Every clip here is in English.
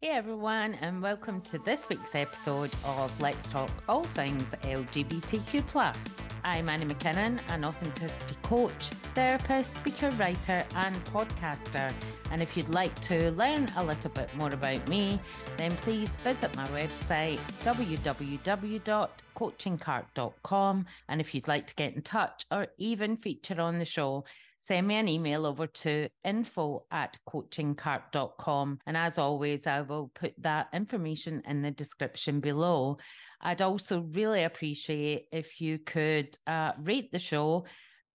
Hey everyone, and welcome to this week's episode of Let's Talk All Things LGBTQ. I'm Annie McKinnon, an authenticity coach, therapist, speaker, writer, and podcaster. And if you'd like to learn a little bit more about me, then please visit my website www.coachingcart.com. And if you'd like to get in touch or even feature on the show, send me an email over to info at coachingcart.com. And as always, I will put that information in the description below. I'd also really appreciate if you could uh, rate the show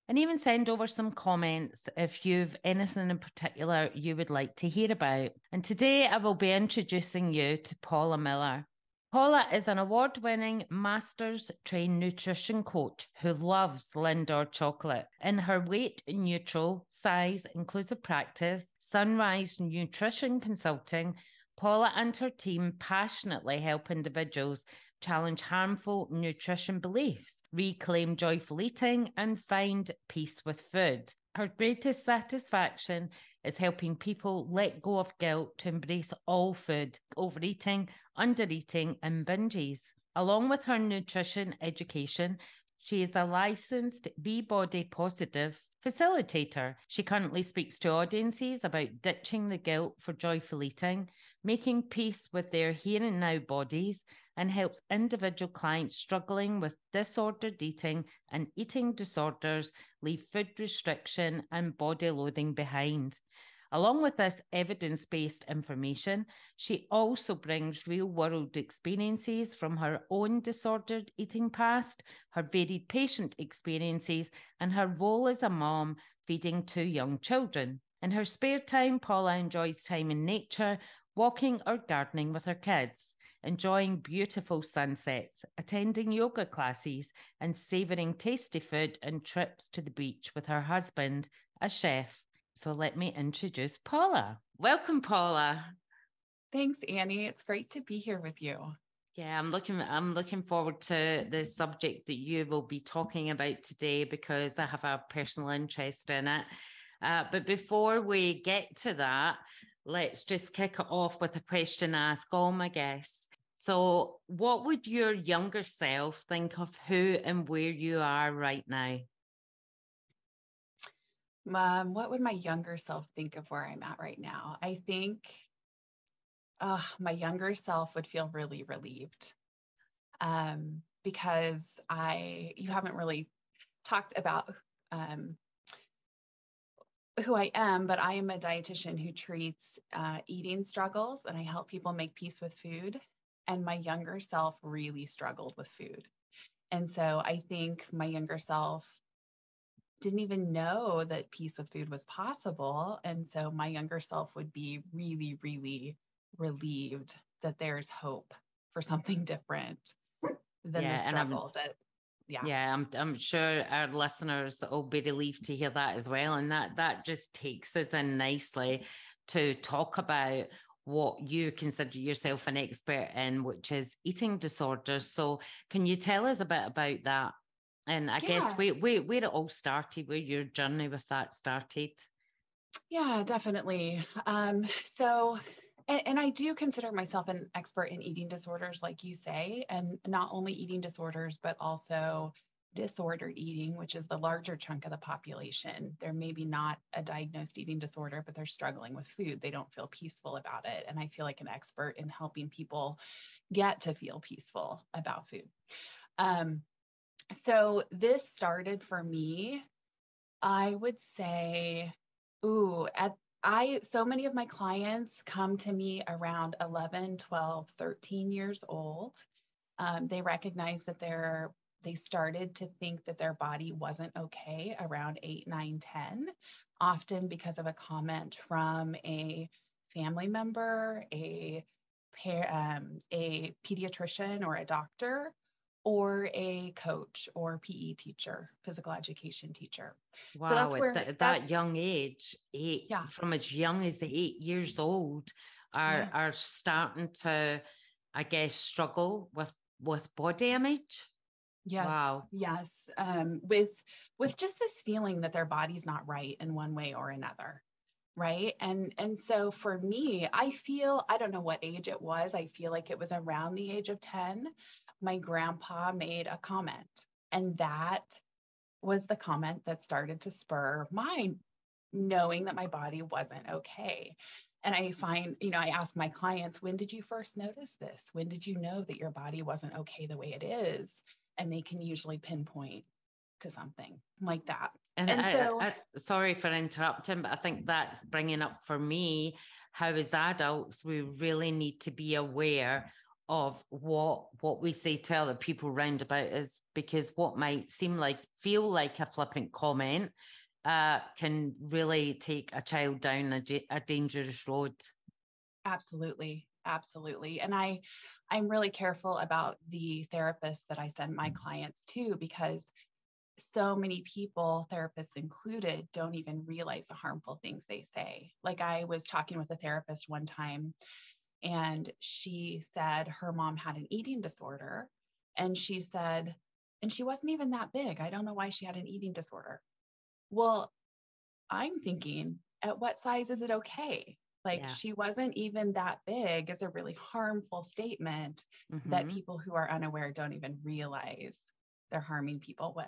and even send over some comments if you've anything in particular you would like to hear about. And today I will be introducing you to Paula Miller. Paula is an award winning master's trained nutrition coach who loves Lindor chocolate. In her weight neutral, size inclusive practice, Sunrise Nutrition Consulting, Paula and her team passionately help individuals challenge harmful nutrition beliefs, reclaim joyful eating, and find peace with food. Her greatest satisfaction is helping people let go of guilt to embrace all food, overeating, undereating, and binges. Along with her nutrition education, she is a licensed Be Body Positive facilitator. She currently speaks to audiences about ditching the guilt for joyful eating, making peace with their here and now bodies, and helps individual clients struggling with disordered eating and eating disorders leave food restriction and body loading behind. Along with this evidence based information, she also brings real world experiences from her own disordered eating past, her varied patient experiences, and her role as a mom feeding two young children. In her spare time, Paula enjoys time in nature, walking or gardening with her kids, enjoying beautiful sunsets, attending yoga classes, and savouring tasty food and trips to the beach with her husband, a chef. So let me introduce Paula. Welcome, Paula. Thanks, Annie. It's great to be here with you. Yeah, I'm looking I'm looking forward to the subject that you will be talking about today because I have a personal interest in it. Uh, but before we get to that, let's just kick it off with a question I ask all my guests. So, what would your younger self think of who and where you are right now? Mom, what would my younger self think of where I'm at right now? I think uh, my younger self would feel really relieved um, because I, you haven't really talked about um, who I am, but I am a dietitian who treats uh, eating struggles and I help people make peace with food. And my younger self really struggled with food. And so I think my younger self didn't even know that peace with food was possible. And so my younger self would be really, really relieved that there's hope for something different than yeah, the struggle that yeah yeah I'm, I'm sure our listeners will be relieved to hear that as well and that that just takes us in nicely to talk about what you consider yourself an expert in which is eating disorders so can you tell us a bit about that and I yeah. guess where, where, where it all started, where your journey with that started. Yeah, definitely. Um, so, and, and, I do consider myself an expert in eating disorders, like you say, and not only eating disorders, but also disordered eating, which is the larger chunk of the population. They're maybe not a diagnosed eating disorder, but they're struggling with food. They don't feel peaceful about it. And I feel like an expert in helping people get to feel peaceful about food. Um, so this started for me, I would say, ooh, at I so many of my clients come to me around 11, 12, 13 years old. Um, they recognize that they're they started to think that their body wasn't okay around 8, 9, 10, often because of a comment from a family member, a um, a pediatrician or a doctor or a coach or PE teacher, physical education teacher. Wow, so that's where, at that young age, eight, yeah. from as young as the eight years old, are yeah. are starting to, I guess, struggle with with body image. Yes. Wow. Yes. Um, with with just this feeling that their body's not right in one way or another. right and and so for me i feel i don't know what age it was i feel like it was around the age of 10 my grandpa made a comment and that was the comment that started to spur my knowing that my body wasn't okay. And i find you know i ask my clients when did you first notice this? When did you know that your body wasn't okay the way it is? And they can usually pinpoint to something like that. And, and I, so, I, sorry for interrupting, but I think that's bringing up for me how, as adults, we really need to be aware of what what we say to other people round about us, because what might seem like feel like a flippant comment uh, can really take a child down a, a dangerous road. Absolutely, absolutely, and I I'm really careful about the therapist that I send my clients to because so many people, therapists included, don't even realize the harmful things they say. Like I was talking with a therapist one time, and she said her mom had an eating disorder. And she said, and she wasn't even that big. I don't know why she had an eating disorder. Well, I'm thinking, at what size is it okay? Like yeah. she wasn't even that big is a really harmful statement mm-hmm. that people who are unaware don't even realize they're harming people with.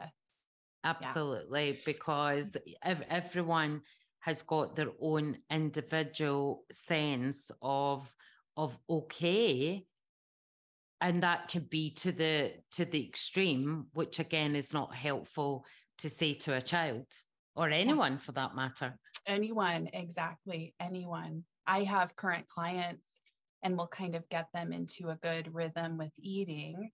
Absolutely, yeah. because if everyone has got their own individual sense of of okay and that can be to the to the extreme which again is not helpful to say to a child or anyone yeah. for that matter. Anyone exactly anyone. I have current clients and we'll kind of get them into a good rhythm with eating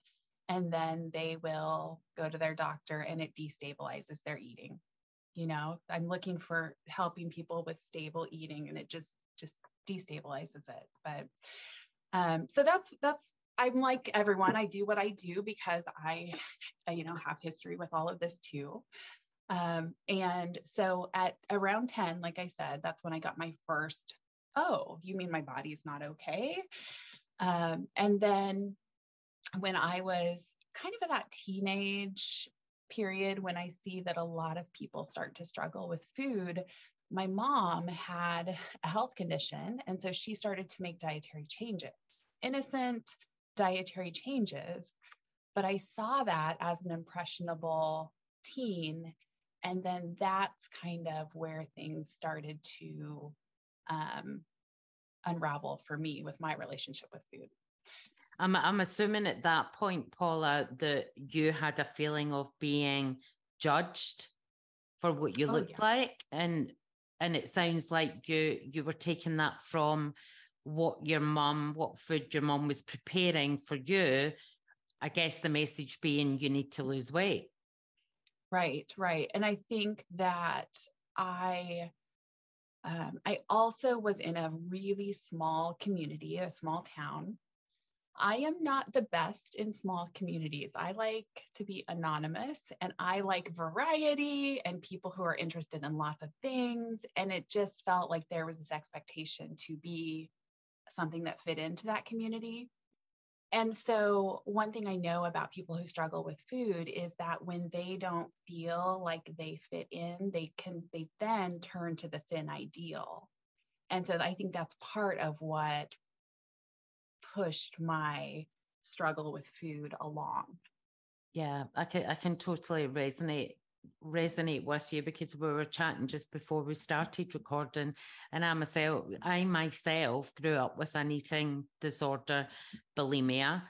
and then they will go to their doctor and it destabilizes their eating. You know i'm looking for helping people with stable eating and it just destabilizes it. But um so that's that's i'm like everyone i do what i do because i you know have history with all of this too. Um and so at around 10 like i said that's when i got my first oh you mean my body's not okay? Um and then when I was kind of at that teenage period when I see that a lot of people start to struggle with food, my mom had a health condition. And so she started to make dietary changes, innocent dietary changes. But I saw that as an impressionable teen. And then that's kind of where things started to um, unravel for me with my relationship with food. I'm I'm assuming at that point, Paula, that you had a feeling of being judged for what you oh, looked yeah. like, and and it sounds like you you were taking that from what your mum, what food your mum was preparing for you. I guess the message being you need to lose weight. Right, right, and I think that I. Um, I also was in a really small community, a small town, I am not the best in small communities. I like to be anonymous and I like variety and people who are interested in lots of things. And it just felt like there was this expectation to be something that fit into that community. And so, one thing I know about people who struggle with food is that when they don't feel like they fit in, they can, they then turn to the thin ideal. And so, I think that's part of what pushed my struggle with food along. Yeah, I can I can totally resonate resonate with you because we were chatting just before we started recording and I myself I myself grew up with an eating disorder bulimia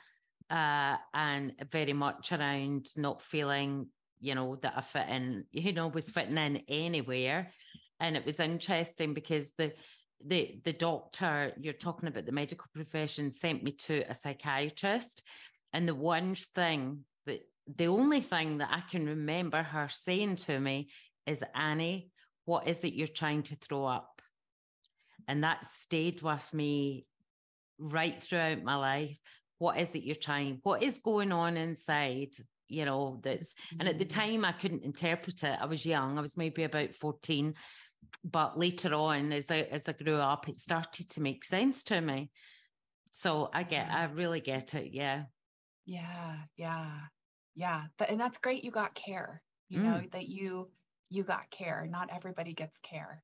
uh, and very much around not feeling you know that I fit in you know was fitting in anywhere and it was interesting because the the the doctor you're talking about the medical profession sent me to a psychiatrist and the one thing that the only thing that I can remember her saying to me is Annie what is it you're trying to throw up? And that stayed with me right throughout my life. What is it you're trying what is going on inside? You know that's and at the mm-hmm. time I couldn't interpret it. I was young I was maybe about 14 but later on, as I as I grew up, it started to make sense to me. So I get, I really get it. Yeah. Yeah, yeah, yeah. And that's great. You got care. You mm. know that you you got care. Not everybody gets care.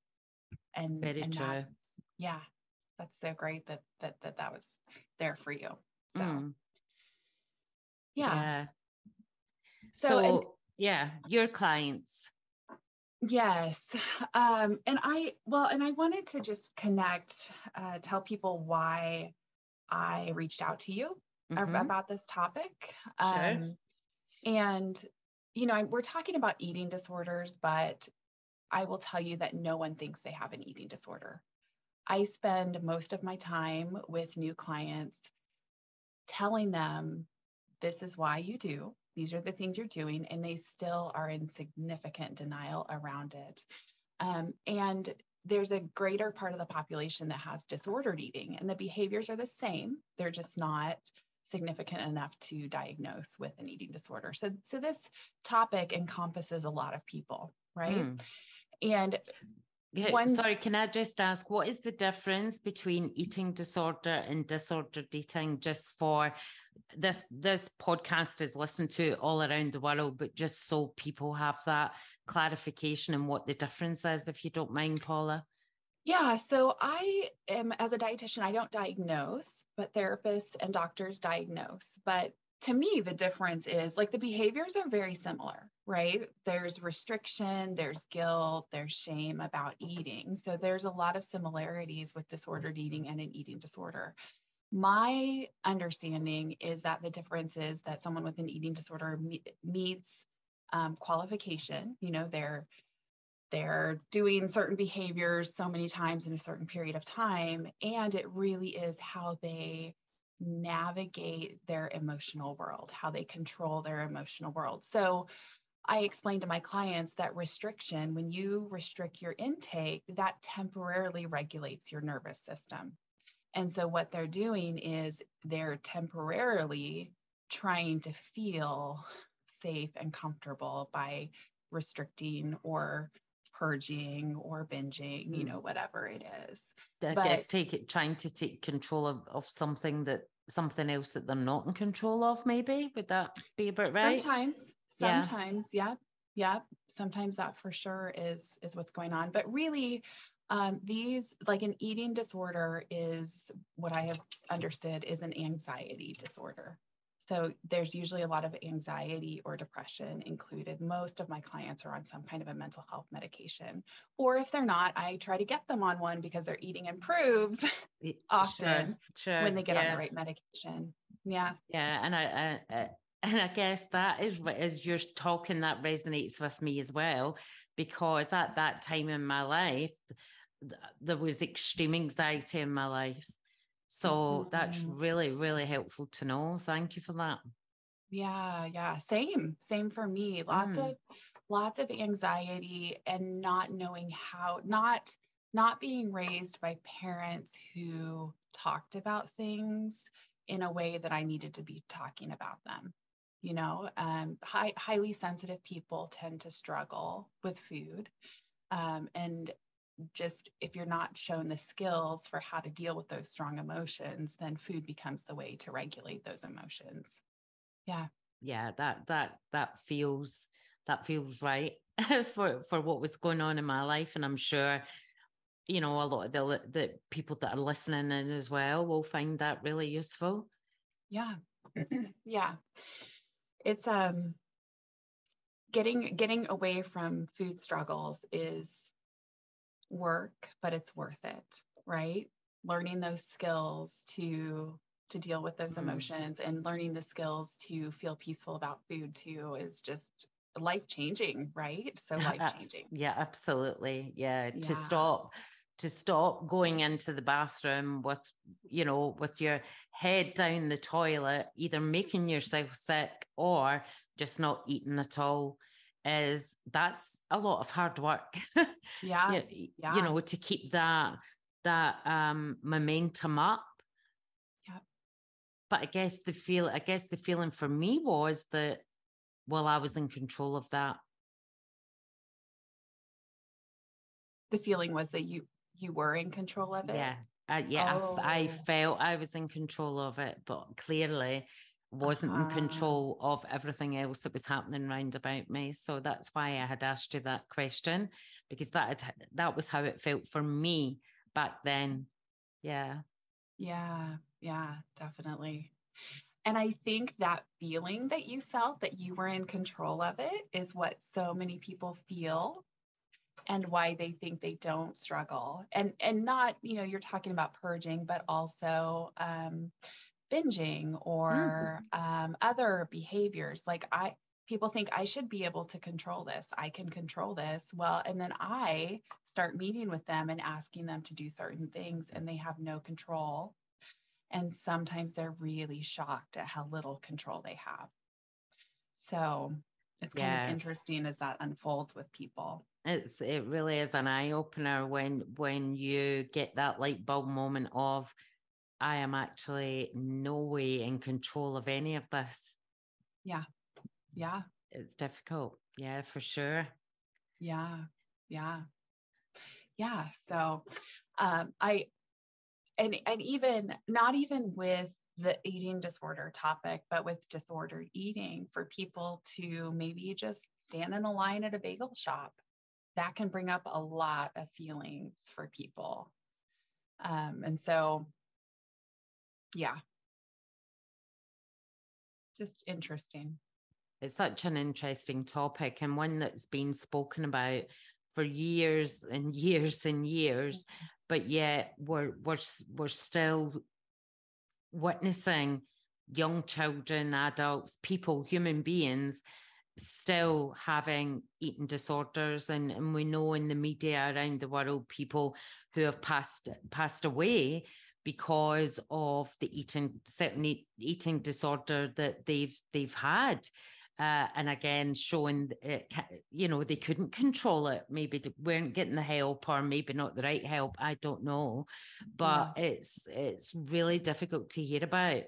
And very and true. that's- yeah, that's so great that that that that was there for you. So Mm, yeah. yeah. So, So, and yeah, your clients. Yes. Um, and I well, and I wanted to just connect, uh, tell people why I reached out to you Mhm, about this topic. Sure. Um, and you know, I- we're talking about eating disorders, but I will tell you that no one thinks they have an eating disorder. I spend most of my time with new clients telling them this is why you do, these are the things you're doing, and they still are in significant denial around it. Um, and there's a greater part of the population that has disordered eating, and the behaviors are the same. They're just not significant enough to diagnose with an eating disorder. So, so this topic encompasses a lot of people, right? Mm. And Yeah, one Sorry, can I just ask what is the difference between eating disorder and disordered eating? Just for this, this podcast is listened to all around the world, but just so people have that clarification and what the difference is, if you don't mind, Paula. Yeah, so I am, as a dietitian, I don't diagnose, but therapists and doctors diagnose. But to me, the difference is like the behaviors are very similar, right? There's restriction, there's guilt, there's shame about eating. So there's a lot of similarities with disordered eating and an eating disorder. My understanding is that the difference is that someone with an eating disorder me- meets um, qualification, you know, they're they're doing certain behaviors so many times in a certain period of time. And it really is how they navigate their emotional world, how they control their emotional world. So I explain to my clients that restriction, when you restrict your intake, that temporarily regulates your nervous system. And so what they're doing is they're temporarily trying to feel safe and comfortable by restricting or purging or binging, you Mm. know, whatever it is. I But- guess take it trying to take control of, of something that something else that they're not in control of, maybe. Would that be about right? Sometimes, Yeah. sometimes, yeah, yeah. Sometimes that for sure is is what's going on. But really, um, these like an eating disorder is what I have understood is an anxiety disorder. So there's usually a lot of anxiety or depression included. Most of my clients are on some kind of a mental health medication, or if they're not, I try to get them on one because their eating improves often sure, sure, when they get on the right medication. Yeah. Yeah, and I, I, I and I guess that is what as you're talking that resonates with me as well, because at that time in my life, th- there was extreme anxiety in my life. So that's Mhm. really, really helpful to know. Thank you for that. Yeah, yeah, same, same for me. Lots Mm. of lots of anxiety and not knowing how not not being raised by parents who talked about things in a way that I needed to be talking about them. You know, um, high, highly sensitive people tend to struggle with food. Um, and just if you're not shown the skills for how to deal with those strong emotions, then food becomes the way to regulate those emotions. Yeah. Yeah, that that that feels that feels right for for what was going on in my life, and I'm sure you know a lot of the the people that are listening in as well will find that really useful. Yeah. yeah. It's um getting getting away from food struggles is work, but it's worth it, right? Learning those skills to to deal with those Mhm. emotions and learning the skills to feel peaceful about food too is just life changing, right? So life changing. Yeah, absolutely. Yeah, to stop to stop going into the bathroom with you know with your head down the toilet, either making yourself sick or just not eating at all is that's a lot of hard work. Yeah. you, yeah. you know, to keep that that um momentum up. Yeah. But I guess the feel I guess the feeling for me was that well, I was in control of that. The feeling was that you you were in control of it. Yeah. Uh, yeah, I Oh. felt I was in control of it, but clearly wasn't Uh-huh. in control of everything else that was happening round about me. So that's why I had asked you that question because that had, that was how it felt for me back then. Yeah. Yeah, yeah, definitely. And I think that feeling that you felt that you were in control of it is what so many people feel and why they think they don't struggle. And and not, you know, you're talking about purging, but also um binging or um, other behaviors. Like I people think I should be able to control this. I can control this. Well, and then I start meeting with them and asking them to do certain things and they have no control. And sometimes they're really shocked at how little control they have. So it's kind Yeah. of interesting as that unfolds with people. It's it really is an eye opener when when you get that light bulb moment of I am actually no way in control of any of this. Yeah. Yeah. It's difficult. Yeah, for sure. Yeah. Yeah. Yeah. So um I and and even not even with the eating disorder topic, but with disordered eating for people to maybe just stand in a line at a bagel shop. That can bring up a lot of feelings for people. Um, and so yeah. Just interesting. It's such an interesting topic and one that's been spoken about for years and years and years, mm-hmm. but yet we're we're we're still witnessing young children, adults, people, human beings still having eating disorders and, and we know in the media around the world people who have passed passed away because of the eating certain eat- eating disorder that they've they've had. Uh, and again showing it you know they couldn't control it. Maybe they weren't getting the help or maybe not the right help. I don't know. But it's it's really difficult to hear about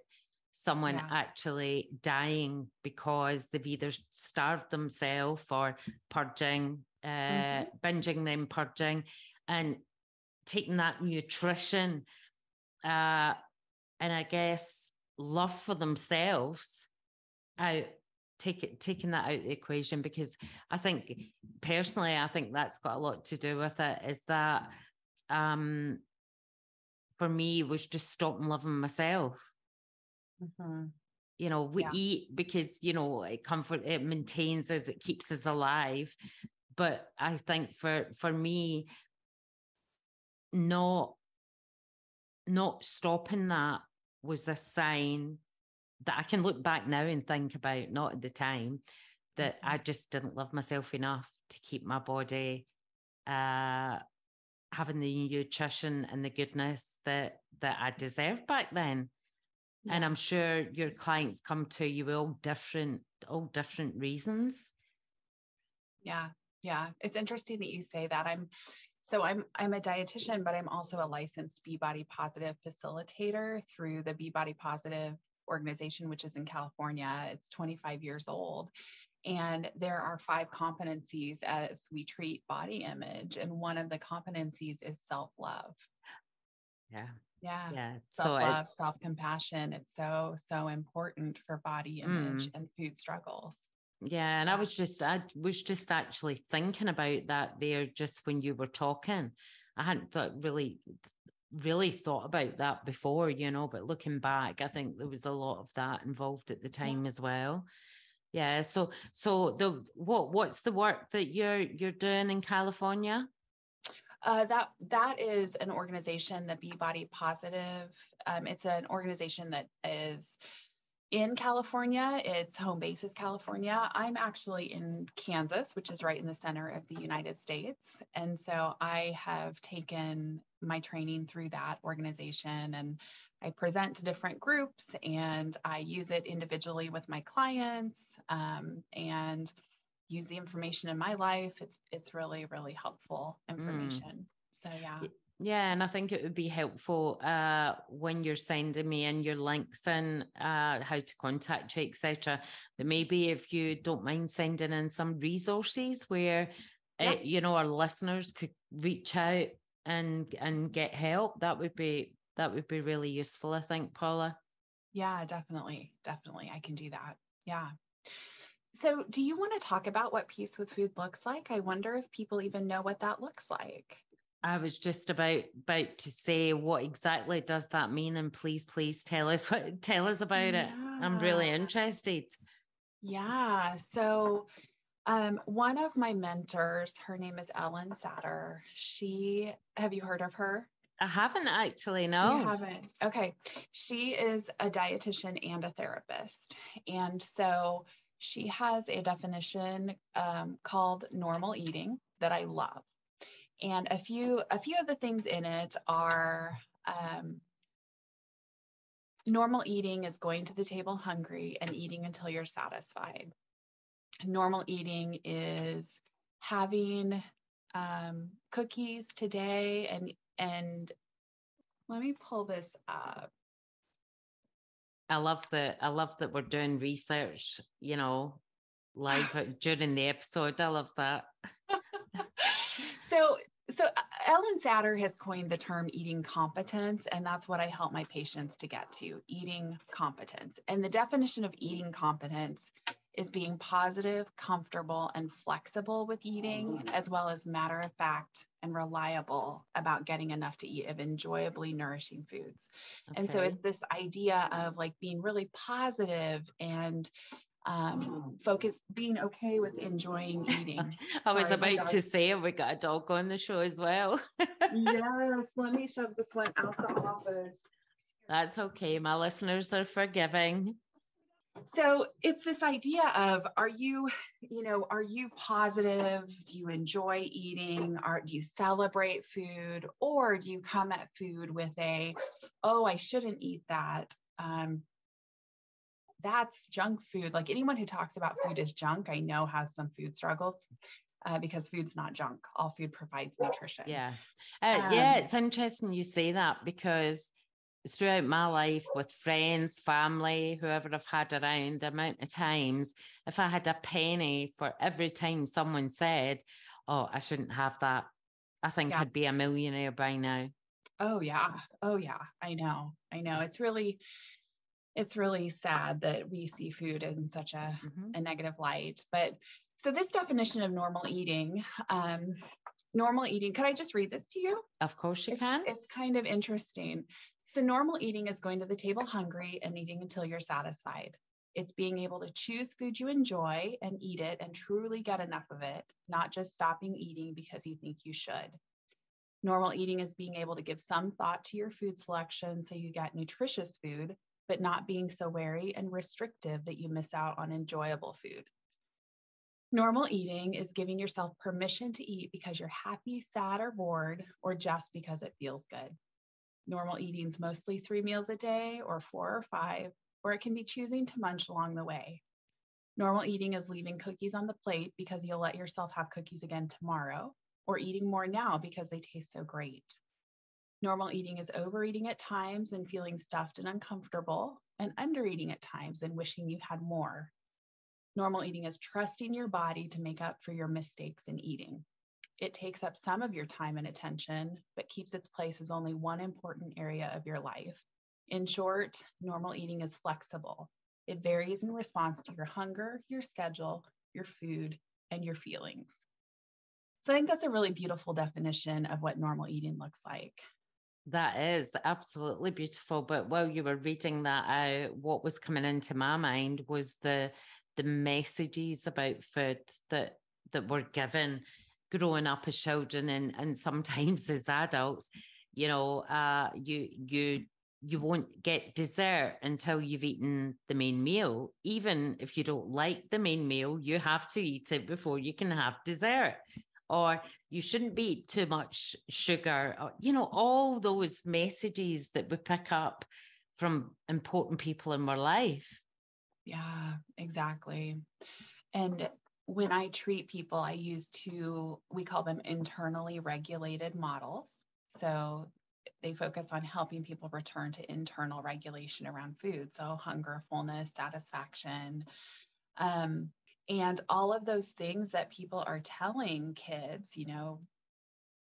someone Yeah. actually dying because they've either starved themselves or purging uh Mhm. binging then purging and taking that nutrition uh and i guess love for themselves out take it taking that out of the equation because i think personally i think that's got a lot to do with it is that um for me was just stopping loving myself Mhm. you know we Yeah. eat because you know it comfort it maintains us it keeps us alive but i think for for me not not stopping that was a sign that i can look back now and think about not at the time that i just didn't love myself enough to keep my body uh having the nutrition and the goodness that that i deserved back then and I'm sure your clients come to you with all different, all different reasons. Yeah, yeah. It's interesting that you say that. I'm so I'm I'm a dietitian, but I'm also a licensed Be Body Positive facilitator through the Be Body Positive organization, which is in California. It's 25 years old. And there are five competencies as we treat body image. And one of the competencies is self-love. Yeah, Yeah. yeah. So Self love, self compassion. It's so, so important for body image mm. and food struggles. Yeah, and I was just, I was just actually thinking about that there just when you were talking. I hadn't thought really, really thought about that before, you know. But looking back, I think there was a lot of that involved at the time as well. Yeah. So, so the what, what's the work that you're you're doing in California? Uh, that that is an organization, the Be Body Positive. Um, it's an organization that is in California. Its home base is California. I'm actually in Kansas, which is right in the center of the United States, and so I have taken my training through that organization, and I present to different groups, and I use it individually with my clients, um, and use the information in my life. It's it's really really helpful information. So yeah. Yeah, and I think it would be helpful uh, when you're sending me in your links and uh, how to contact you, etc. That maybe if you don't mind sending in some resources where Yeah. uh, you know our listeners could reach out and and get help, that would be that would be really useful. I think, Paula. Yeah, definitely. Definitely. I can do that. Yeah. So, do you want to talk about what peace with food looks like? I wonder if people even know what that looks like. I was just about about to say what exactly does that mean and please please tell us what tell us about yeah. it. I'm really interested. Yeah. So um, one of my mentors, her name is Ellen Satter. She have you heard of her? I haven't actually, no. You haven't. Okay. She is a dietitian and a therapist. And so she has a definition um, called normal eating that I love. And a few a few of the things in it are um, normal eating is going to the table hungry and eating until you're satisfied. Normal eating is having um, cookies today and and let me pull this up. I love that. I love that we're doing research. You know, live during the episode. I love that. so so uh, Ellen Satter has coined the term eating competence, and that's what I help my patients to get to eating competence. And the definition of eating competence is being positive, comfortable, and flexible with eating, as well as matter of fact and reliable about getting enough to eat of enjoyably nourishing foods. Okay. And so it's this idea of like being really positive and um, focus being okay with enjoying eating. I was Sorry, about to say we got a dog on the show as well. yes, let me shove this one out the office. That's okay. My listeners are forgiving. So it's this idea of are you, you know, are you positive? Do you enjoy eating? Are do you celebrate food? Or do you come at food with a, oh, I shouldn't eat that? Um, that's junk food. Like anyone who talks about food as junk, I know has some food struggles. Uh, because food's not junk. All food provides nutrition. Yeah. Uh, um, yeah, it's interesting you say that because throughout my life with friends, family, whoever I've had around, the amount of times, if I had a penny for every time someone said, Oh, I shouldn't have that, I think yeah. I'd be a millionaire by now. Oh, yeah. Oh, yeah. I know. I know. It's really, it's really sad that we see food in such a, mm-hmm. a negative light. But so this definition of normal eating, um, normal eating, could I just read this to you? Of course you it's, can. It's kind of interesting. So normal eating is going to the table hungry and eating until you're satisfied. It's being able to choose food you enjoy and eat it and truly get enough of it, not just stopping eating because you think you should. Normal eating is being able to give some thought to your food selection so you get nutritious food but not being so wary and restrictive that you miss out on enjoyable food. Normal eating is giving yourself permission to eat because you're happy, sad, or bored, or just because it feels good. Normal eating is mostly three meals a day, or four or five, or it can be choosing to munch along the way. Normal eating is leaving cookies on the plate because you'll let yourself have cookies again tomorrow, or eating more now because they taste so great. Normal eating is overeating at times and feeling stuffed and uncomfortable, and undereating at times and wishing you had more. Normal eating is trusting your body to make up for your mistakes in eating. It takes up some of your time and attention, but keeps its place as only one important area of your life. In short, normal eating is flexible. It varies in response to your hunger, your schedule, your food, and your feelings. So I think that's a really beautiful definition of what normal eating looks like. That is absolutely beautiful. But while you were reading that out, what was coming into my mind was the the messages about food that that were given growing up as children and and sometimes as adults. You know, uh, you you you won't get dessert until you've eaten the main meal. Even if you don't like the main meal, you have to eat it before you can have dessert or you shouldn't be too much sugar, or, you know, all those messages that we pick up from important people in our life. Yeah, exactly. And when I treat people, I use two, we call them internally regulated models. So they focus on helping people return to internal regulation around food. So hunger, fullness, satisfaction. Um, and all of those things that people are telling kids, you know,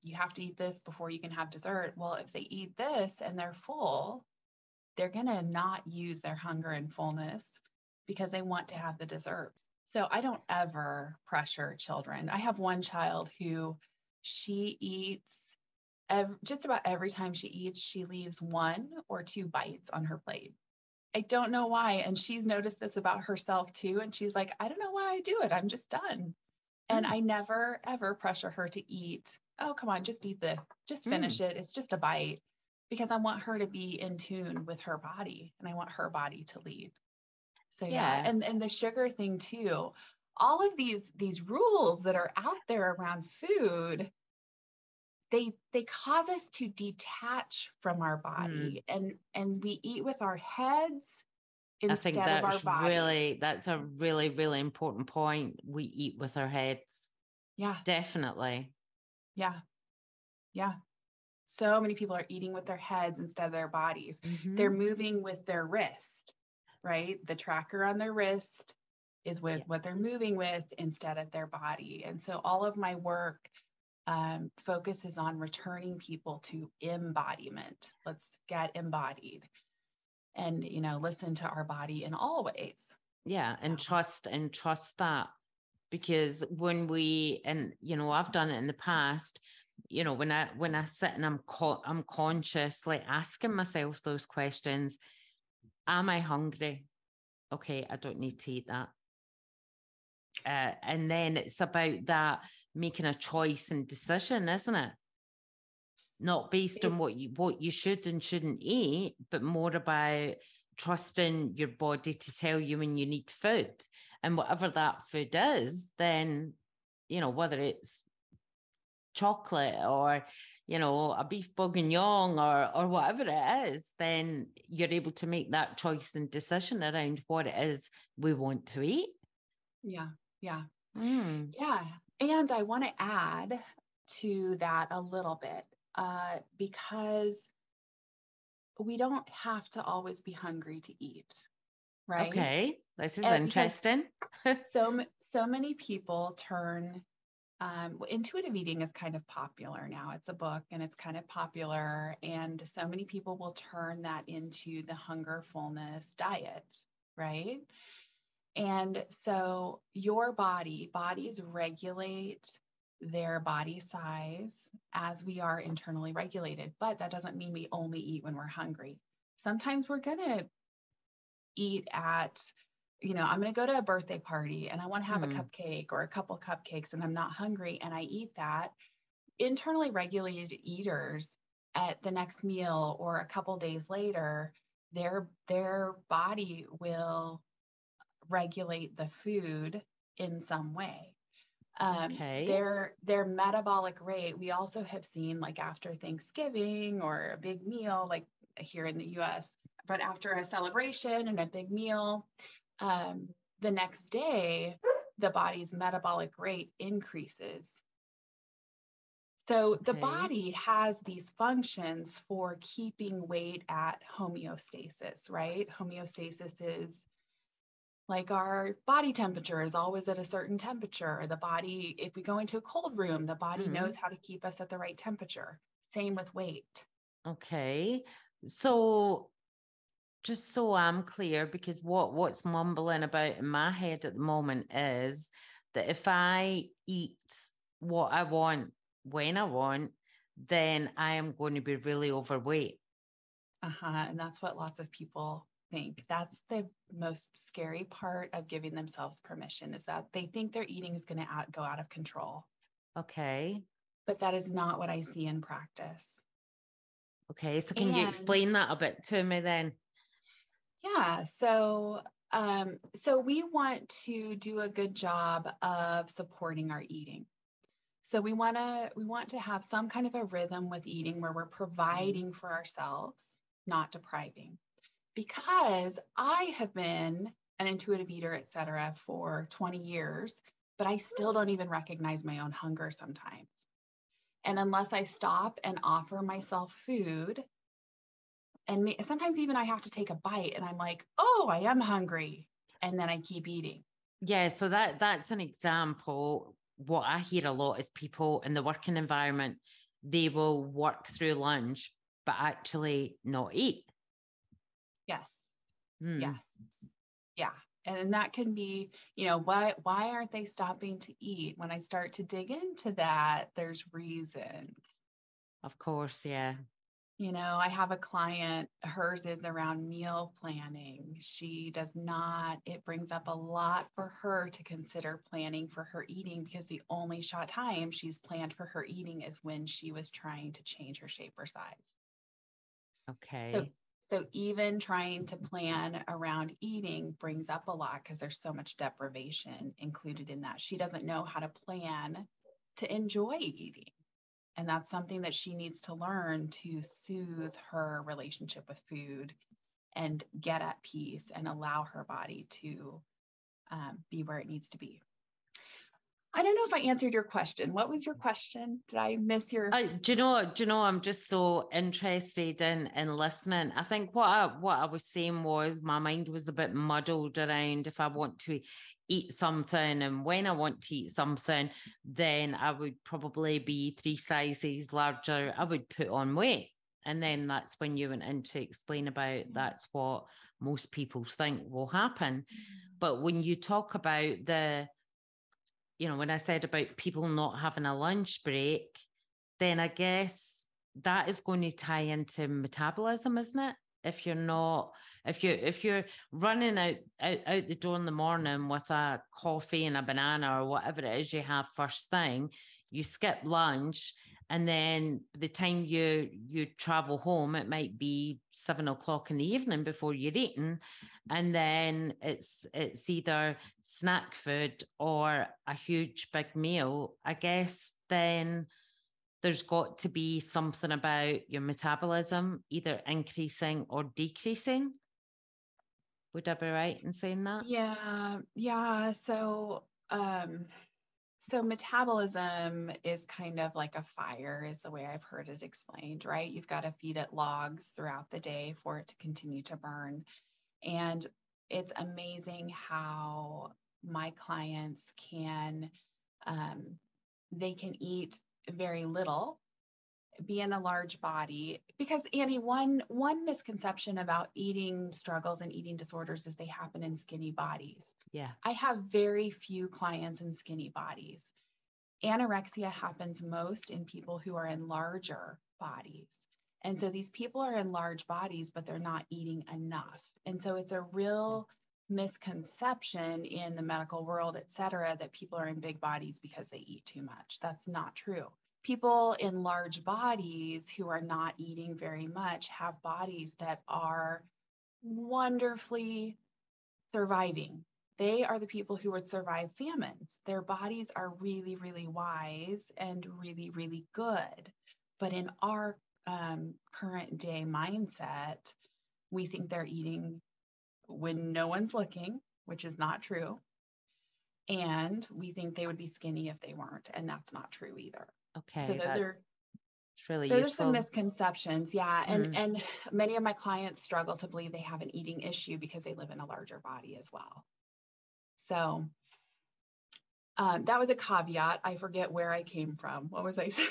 you have to eat this before you can have dessert. Well, if they eat this and they're full, they're going to not use their hunger and fullness because they want to have the dessert. So I don't ever pressure children. I have one child who she eats ev- just about every time she eats, she leaves one or two bites on her plate. I don't know why. And she's noticed this about herself too. And she's like, I don't know why I do it. I'm just done. And mm. I never, ever pressure her to eat. Oh, come on, just eat the, just finish mm. it. It's just a bite because I want her to be in tune with her body and I want her body to lead. So yeah, yeah. and and the sugar thing too. All of these these rules that are out there around food they they cause us to detach from our body mm. and and we eat with our heads instead I think that's really that's a really really important point. We eat with our heads. Yeah. Definitely. Yeah. Yeah. So many people are eating with their heads instead of their bodies. Mm-hmm. They're moving with their wrist, right? The tracker on their wrist is with yeah. what they're moving with instead of their body. And so all of my work um, focuses on returning people to embodiment. Let's get embodied and, you know, listen to our body in all ways. Yeah. So. And trust and trust that because when we, and, you know, I've done it in the past, you know, when I, when I sit and I'm, co- I'm conscious, like asking myself those questions, am I hungry? Okay. I don't need to eat that. Uh, and then it's about that making a choice and decision, isn't it? Not based on what you what you should and shouldn't eat, but more about trusting your body to tell you when you need food. And whatever that food is, then, you know, whether it's chocolate or, you know, a beef bourguignon or or whatever it is, then you're able to make that choice and decision around what it is we want to eat. Yeah. Yeah. Mm. Yeah. And I want to add to that a little bit uh, because we don't have to always be hungry to eat, right? Okay, this is and interesting. so so many people turn um, intuitive eating is kind of popular now. It's a book and it's kind of popular, and so many people will turn that into the hunger fullness diet, right? And so your body, bodies regulate their body size as we are internally regulated, but that doesn't mean we only eat when we're hungry. Sometimes we're going to eat at, you know, I'm going to go to a birthday party and I want to have mm. a hmm. cupcake or a couple cupcakes and I'm not hungry and I eat that. Internally regulated eaters at the next meal or a couple days later, their their body will regulate the food in some way. Um, okay. Their their metabolic rate. We also have seen like after Thanksgiving or a big meal, like here in the U.S. But after a celebration and a big meal, um, the next day the body's metabolic rate increases. So the okay. body has these functions for keeping weight at homeostasis, right? Homeostasis is like our body temperature is always at a certain temperature. The body if we go into a cold room the body mm-hmm. knows how to keep us at the right temperature. Same with weight. Okay. So just so i'm clear because what what's mumbling about in my head at the moment is that if i eat what i want when i want then i am going to be really overweight. Uh-huh and that's what lots of people think that's the most scary part of giving themselves permission is that they think their eating is going to out, go out of control. Okay. But that is not what I see in practice. Okay. So can and, you explain that a bit to me then? Yeah. So um, so we want to do a good job of supporting our eating. So we want to we want to have some kind of a rhythm with eating where we're mm-hmm. providing for ourselves, not depriving because I have been an intuitive eater, et cetera, for 20 years, but I still don't even recognize my own hunger sometimes. And unless I stop and offer myself food, and me, sometimes even I have to take a bite and I'm like, oh, I am hungry. And then I keep eating. Yeah. So that that's an example. What I hear a lot is people in the working environment, they will work through lunch, but actually not eat Yes. Mm. Yes. Yeah. And that can be, you know, why why aren't they stopping to eat? When I start to dig into that, there's reasons. Of course, yeah. You know, I have a client, hers is around meal planning. She does not, it brings up a lot for her to consider planning for her eating because the only shot time she's planned for her eating is when she was trying to change her shape or size. Okay. So, so even trying to plan around eating brings up a lot because there's so much deprivation included in that. She doesn't know how to plan to enjoy eating. And that's something that she needs to learn to soothe her relationship with food and get at peace and allow her body to um, be where it needs to be. I don't know if I answered your question. What was your question? Did I miss your? Uh, do you know? Do you know? I'm just so interested in in listening. I think what I what I was saying was my mind was a bit muddled around if I want to eat something and when I want to eat something, then I would probably be three sizes larger. I would put on weight. And then that's when you went in to explain about that's what most people think will happen. Mm. But when you talk about the you know, when I said about people not having a lunch break, then I guess that is going to tie into metabolism, isn't it? If you're not, if you if you're running out, out out the door in the morning with a coffee and a banana or whatever it is you have first thing, you skip lunch, and then the time you you travel home, it might be seven o'clock in the evening before you're eating, and then it's it's either snack food or a huge big meal i guess then there's got to be something about your metabolism either increasing or decreasing would i be right in saying that Yeah, yeah. So, um, so metabolism is kind of like a fire, is the way I've heard it explained, right? You've got to feed it logs throughout the day for it to continue to burn. And it's amazing how my clients can, um, they can eat very little, be in a large body. Because Annie, one one misconception about eating struggles and eating disorders is they happen in skinny bodies. Yeah I have very few clients in skinny bodies. Anorexia happens most in people who are in larger bodies. And so these people are in large bodies, but they're not eating enough. And so it's a real mm. misconception in the medical world, et cetera, that people are in big bodies because they eat too much. That's not true. People in large bodies who are not eating very much have bodies that are wonderfully surviving. They are the people who would survive famines. Their bodies are really, really wise and really, really good. But in our um, current day mindset, we think they're eating when no one's looking, which is not true. And we think they would be skinny if they weren't, and that's not true either. okay so those are it's really those are useful some misconceptions, yeah. And Mm. and many of my clients struggle to believe they have an eating issue because they live in a larger body as well. So um, that was a caveat. I forget where I came from. What was I saying?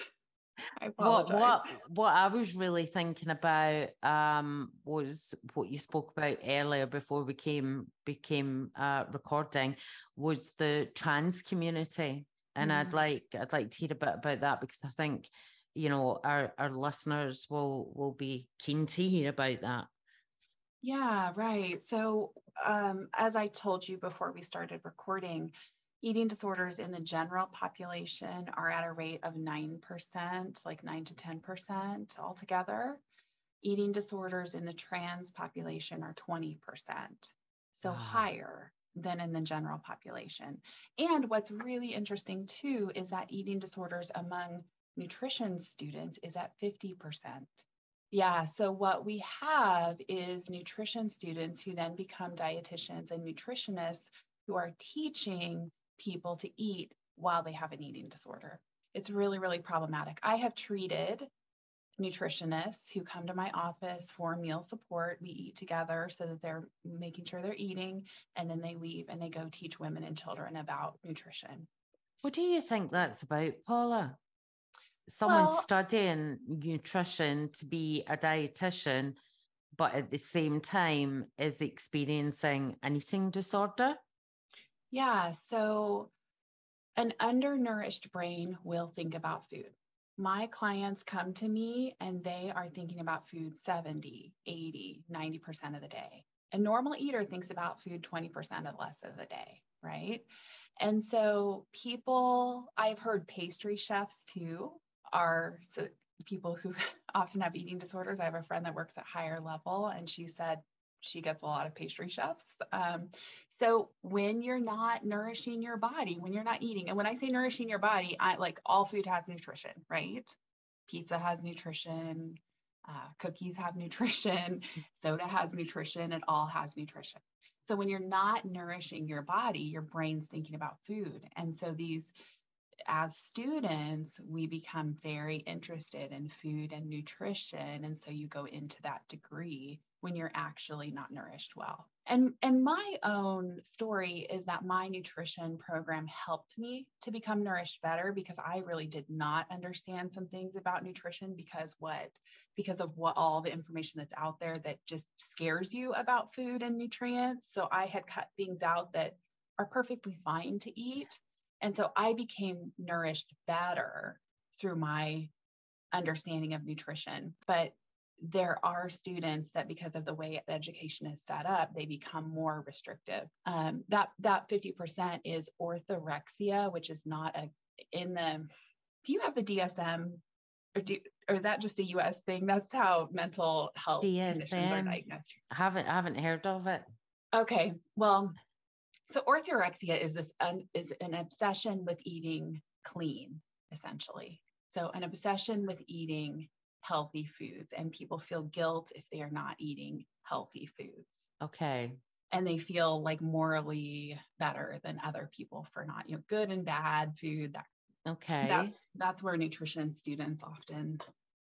I what apologize. what what I was really thinking about um was what you spoke about earlier before we came became uh recording was the trans community and I'd Mm. like I'd like to hear a bit about that because I think you know our our listeners will will be keen to hear about that Yeah, right. So, um, as I told you before we started recording, eating disorders in the general population are at a rate of 9%, like 9 to 10% altogether. Eating disorders in the trans population are 20%, so Wow. higher than in the general population. And what's really interesting too is that eating disorders among nutrition students is at 50%. Yeah, so what we have is nutrition students who then become dietitians and nutritionists who are teaching people to eat while they have an eating disorder. It's really, really problematic. I have treated nutritionists who come to my office for meal support. We eat together so that they're making sure they're eating, and then they leave and they go teach women and children about nutrition. what do you think that's about Paula someone Well- studying nutrition to be a dietitian but at the same time is experiencing an eating disorder? Yeah. So an undernourished brain will think about food. My clients come to me and they are thinking about food 70, 80, 90% of the day. A normal eater thinks about food 20% or less of the day, right? And so people, I've heard pastry chefs too are so people who often have eating disorders. I have a friend that works at higher level and she said she gets a lot of pastry chefs. Um, so when you're not nourishing your body, when you're not eating, and when I say nourishing your body, I like all food has nutrition, right? Pizza has nutrition, uh, cookies have nutrition, soda has nutrition, it all has nutrition. So when you're not nourishing your body, your brain's thinking about food. And so these as students, we become very interested in food and nutrition. And so you go into that degree when you're actually not nourished well. And, and my own story is that my nutrition program helped me to become nourished better because I really did not understand some things about nutrition because what because of what all the information that's out there that just scares you about food and nutrients. So I had cut things out that are perfectly fine to eat and so I became nourished better through my understanding of nutrition. But there are students that because of the way education is set up they become more restrictive. Um, that that 50% is orthorexia which is not a in the do you have the dsm or do or is that just a us thing? That's how mental health DSM. conditions are diagnosed. I haven't I haven't heard of it. Okay well so orthorexia is this um, is an obsession with eating clean, essentially. So an obsession with eating healthy foods, and people feel guilt if they are not eating healthy foods. Okay. And they feel like morally better than other people for not, you know, good and bad food. That okay. That's that's where nutrition students often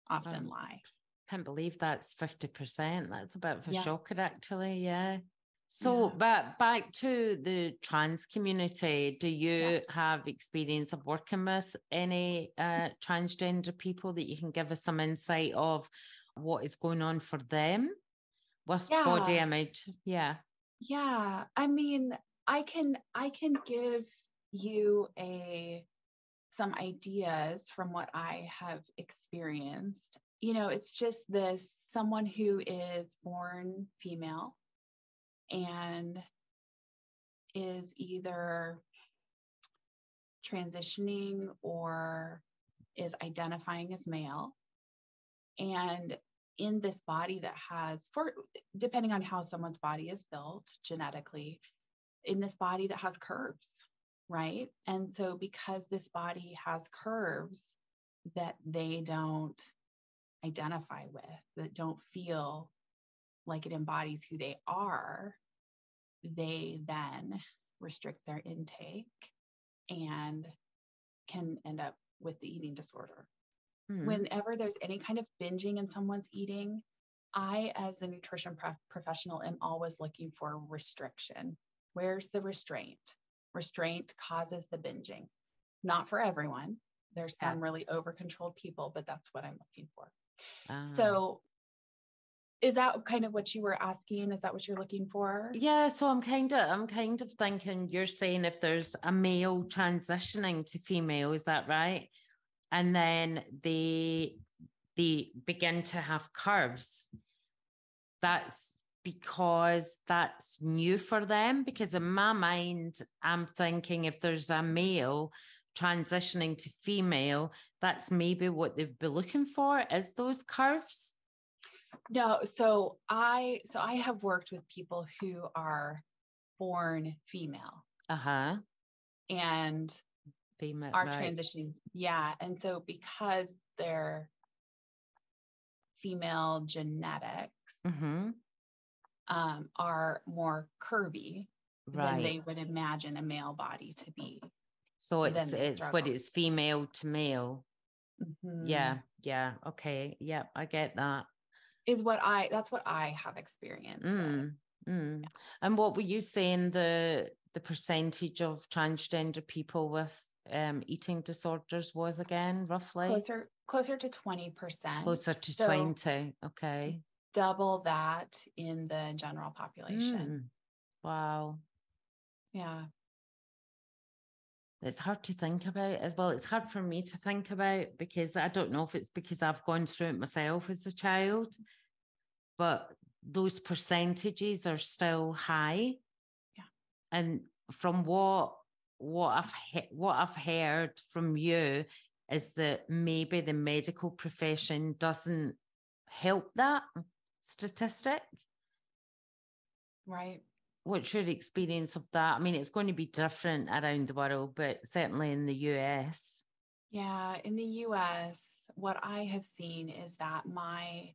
often oh, lie. Can't believe that's 50%. That's a bit of a yeah. shocker actually. Yeah. So, yeah. but back to the trans community, do you yes. have experience of working with any uh, transgender people that you can give us some insight of what is going on for them with yeah. body image? Yeah. Yeah. I mean, I can I can give you a some ideas from what I have experienced. You know, it's just this someone who is born female and is either transitioning or is identifying as male. And in this body that has, for depending on how someone's body is built genetically, in this body that has curves, right? And so, because this body has curves that they don't identify with, that don't feel like it embodies who they are, they then restrict their intake and can end up with the eating disorder. Hmm. Whenever there's any kind of binging in someone's eating, I, as the nutrition prof- professional, am always looking for restriction. Where's the restraint? Restraint causes the binging. Not for everyone. There's some yeah. really over controlled people, but that's what I'm looking for. So ah is that kind of what you were asking? Is that what you're looking for? Yeah so i'm kind of i'm kind of thinking you're saying if there's a male transitioning to female is that right? And then they they begin to have curves. That's because that's new for them because in my mind i'm thinking if there's a male transitioning to female that's maybe what they'd be looking for is those curves no, so I so I have worked with people who are born female. Uh-huh. And female are right. transitioning. Yeah. And so because they're female genetics mm-hmm. um, are more curvy right. than they would imagine a male body to be. So it's it's what it's female to male. Mm-hmm. Yeah, yeah. Okay. Yeah, I get that is what I that's what I have experienced. Mm, mm. And what were you saying the the percentage of transgender people with um, eating disorders was again roughly? Closer closer to 20%. Closer to so, 20. Okay. double that in the general population. Mm. Wow. Yeah. It's hard to think about as well. It's hard for me to think about because I don't know if it's because I've gone through it myself as a child, but those percentages are still high. Yeah. And from what what I've he- what I've heard from you is that maybe the medical profession doesn't help that statistic. Right. What's your experience of that? I mean, it's going to be different around the world, but certainly in the US. Yeah, in the US, what I have seen is that my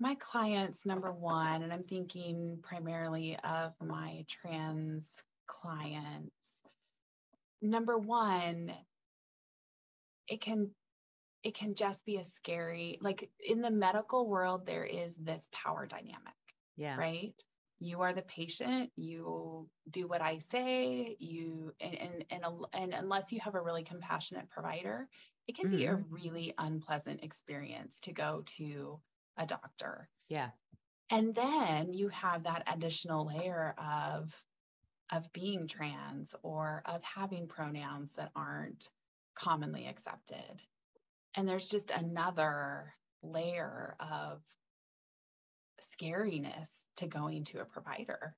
my clients number one and i'm thinking primarily of my trans clients number one it can it can just be a scary like in the medical world there is this power dynamic Yeah. right you are the patient you do what i say you and and and, a- and unless you have a really compassionate provider it can be a mm-hmm. really unpleasant experience to go to a doctor. Yeah. and then you have that additional layer of of being trans or of having pronouns that aren't commonly accepted. And there's just another layer of scariness to going to a provider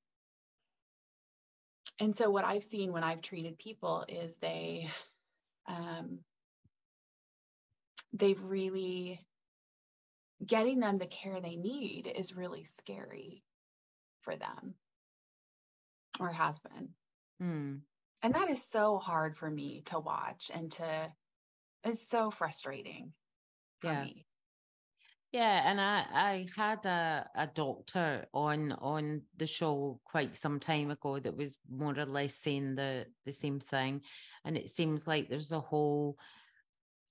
and so what i've seen when i've treated people is they um, they've really getting them the care they need is really scary for them or has been Mm. and that is so hard for me to watch and to it's so frustrating for Yeah. me Yeah, and I I had a, a doctor on on the show quite some time ago that was more or less saying the the same thing, and it seems like there's a whole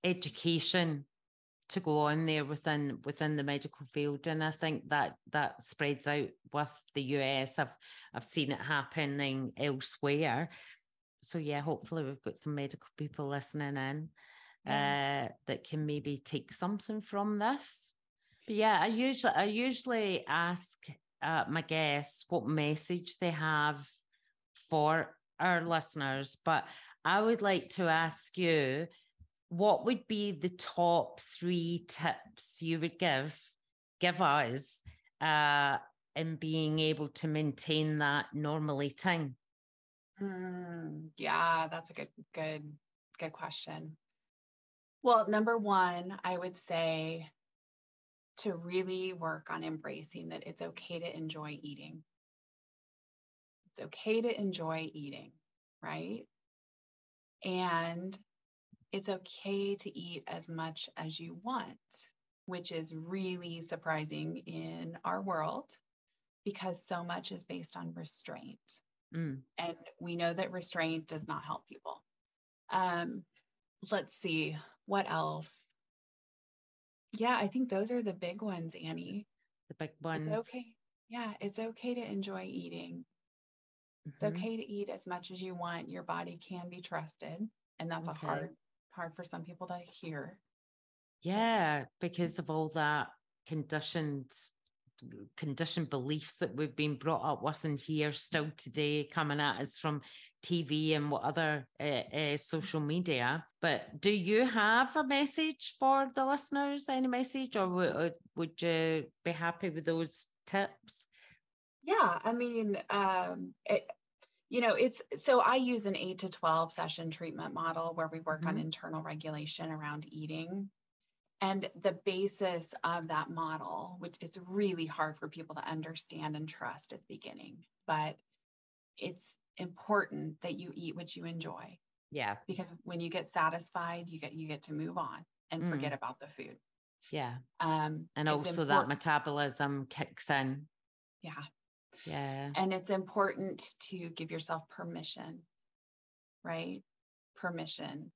education to go on there within within the medical field, and I think that that spreads out with the US. I've I've seen it happening elsewhere, so yeah, hopefully we've got some medical people listening in Yeah. uh, that can maybe take something from this. Yeah, I usually I usually ask uh, my guests what message they have for our listeners, but I would like to ask you what would be the top three tips you would give give us uh, in being able to maintain that normal eating? Mm, yeah that's a good good good question well number one i would say to really work on embracing that it's okay to enjoy eating it's okay to enjoy eating right and it's okay to eat as much as you want, which is really surprising in our world because so much is based on restraint. Mm, And we know that restraint does not help people. Um, let's see, what else? Yeah, I think those are the big ones, Annie. the big ones. It's okay. Yeah, it's okay to enjoy eating. It's Mhm. okay to eat as much as you want. Your body can be trusted. And that's Okay. a hard, hard for some people to hear. Yeah, because of all that conditioned conditioned beliefs that we've been brought up with and hear still today coming at us from TV and what other uh, uh, social media. But do you have a message for the listeners? Any message, or would would you be happy with those tips? Yeah, I mean, um, it, you know, it's so I use an eight to 12 session treatment model where we work on Mhm. internal regulation around eating. And the basis of that model, which it's really hard for people to understand and trust at the beginning, but it's important that you eat what you enjoy Yeah, because when you get satisfied, you get you get to move on and Mm. forget about the food. yeah, Um, and also that metabolism kicks in. yeah, Yeah, And it's important to give yourself permission, right? Permission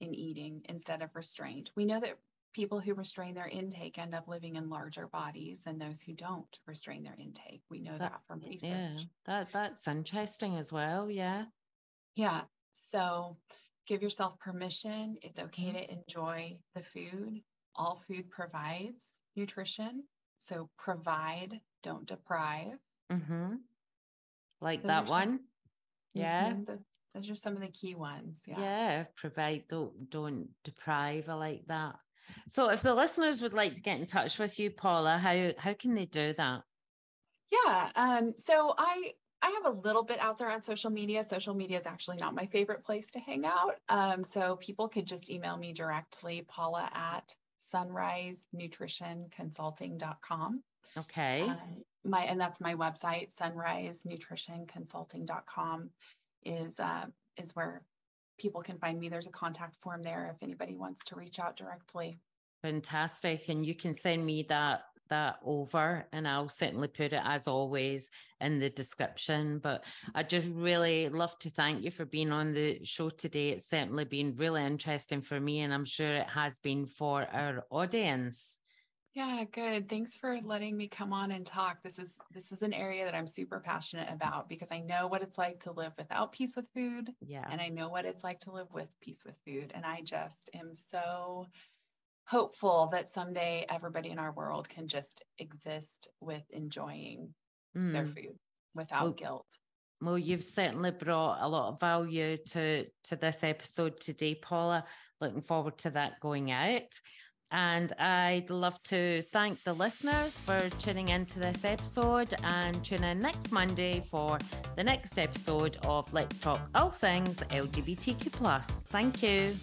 in eating instead of restraint. We know that people who restrain their intake end up living in larger bodies than those who don't restrain their intake. We know That- that, from research. yeah, that that's interesting as well. Yeah, Yeah. So give yourself permission. It's okay Mhm. to enjoy the food. All food provides nutrition. So provide, don't deprive. Mm-hmm. Like those that one. Some, yeah. Mm-hmm, the, those are some of the key ones. Yeah. Yeah. Provide, don't don't deprive. I like that. So if the listeners would like to get in touch with you, Paula, how how can they do that? Yeah. Um, so I I have a little bit out there on social media. Social media is actually not my favorite place to hang out. Um, so people could just email me directly, Paula at sunrisenutritionconsulting.com. Okay. Um, my and that's my website, sunrisenutritionconsulting.com is uh, is where people can find me. There's a contact form there if anybody wants to reach out directly. Fantastic. And you can send me that that over and I'll certainly put it as always in the description. But I just really love to thank you for being on the show today. It's certainly been really interesting for me, and I'm sure it has been for our audience. Yeah, good. Thanks for letting me come on and talk. This is this is an area that I'm super passionate about because I know what it's like to live without peace with food. Yeah. And I know what it's like to live with peace with food. And I just am so hopeful that someday everybody in our world can just exist with enjoying mm. their food without well, guilt. Well, you've certainly brought a lot of value to to this episode today, Paula. Looking forward to that going out. And I'd love to thank the listeners for tuning into this episode and tune in next Monday for the next episode of Let's Talk All Things LGBTQ. Thank you.